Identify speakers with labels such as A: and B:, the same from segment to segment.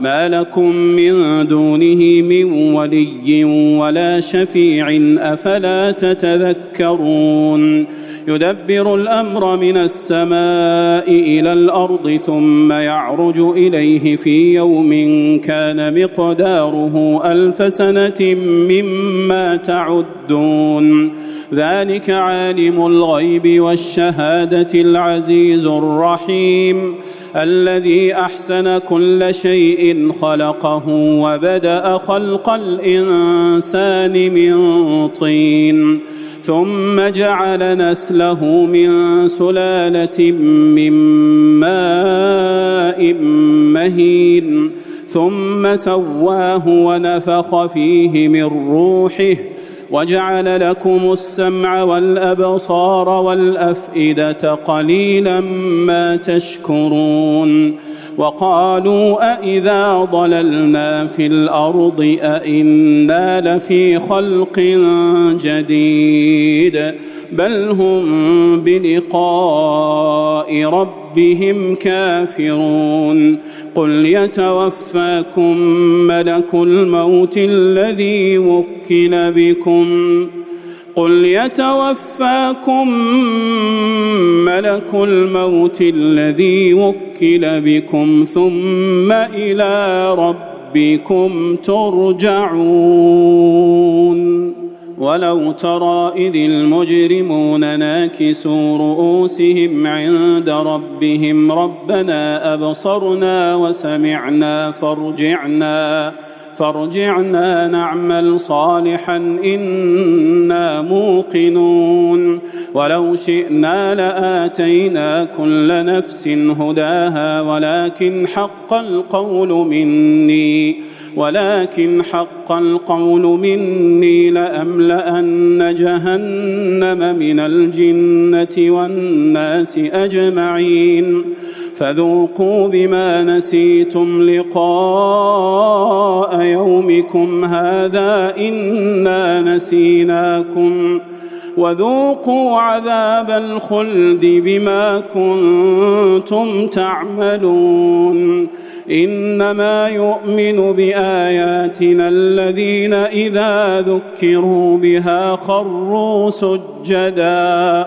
A: ما لكم من دونه من ولي ولا شفيع أفلا تتذكرون يدبر الأمر من السماء إلى الأرض ثم يعرج إليه في يوم كان مقداره ألف سنة مما تعدون ذلك عالم الغيب والشهادة العزيز الرحيم الذي أحسن كل شيء خلقه وبدأ خلق الإنسان من طين ثم جعل نسله من سلالة من ماء مهين ثم سواه ونفخ فيه من روحه وجعل لكم السمع والأبصار والأفئدة قليلا ما تشكرون وقالوا أإذا ضللنا في الأرض أإنا لفي خلق جديد بل هم بلقاء ربهم كافرون. قل يتوفاكم ملك الموت الذي وكل بكم. قل يتوفاكم ملك الموت الذي وكل بكم ثم إلى ربكم ترجعون. ولو ترى إذ المجرمون ناكسوا رؤوسهم عند ربهم ربنا أبصرنا وسمعنا فارجعنا فارجعنا نعمل صالحا إنا موقنون. ولو شئنا لآتينا كل نفس هداها ولكن حق القول مني ولكن حق القول مني لأملأن جهنم من الجنة والناس أجمعين. فذوقوا بما نسيتم لقاء يومكم هذا إنا نسيناكم وذوقوا عذاب الخلد بما كنتم تعملون إنما يؤمن بآياتنا الذين إذا ذكروا بها خروا سجدا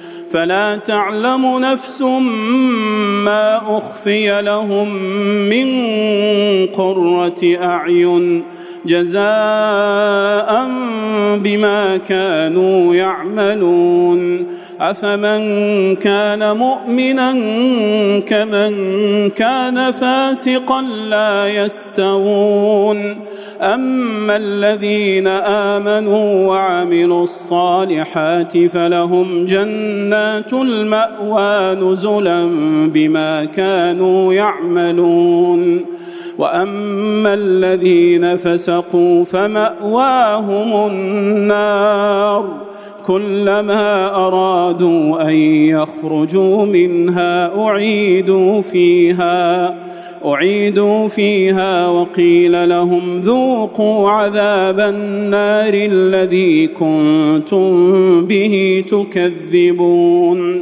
A: فلا تعلم نفس ما أخفي لهم من قرة أعين جزاء بما كانوا يعملون أفمن كان مؤمنا كمن كان فاسقا لا يستوون. أما الذين آمنوا وعملوا الصالحات فلهم جنات المأوى نزلا بما كانوا يعملون. وأما الذين فسقوا فمأواهم النار. كلما أرادوا أن يخرجوا منها أعيدوا فيها أعيدوا فيها وقيل لهم ذوقوا عذاب النار الذي كنتم به تكذبون.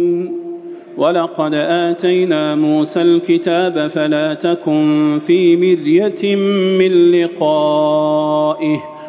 A: ولقد اتينا موسى الكتاب فلا تكن في مريه من لقائه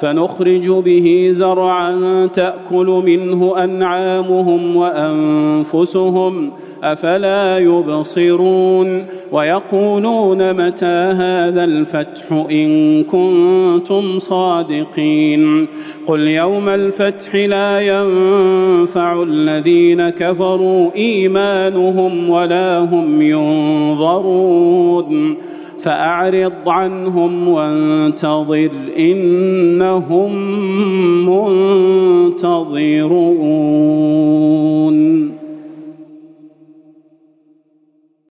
A: فنخرج به زرعا تأكل منه أنعامهم وأنفسهم أفلا يبصرون؟ ويقولون متى هذا الفتح إن كنتم صادقين؟ قل يوم الفتح لا ينفع الذين كفروا إيمانهم ولا هم ينظرون. فأعرض عنهم وانتظر إنهم منتظرون.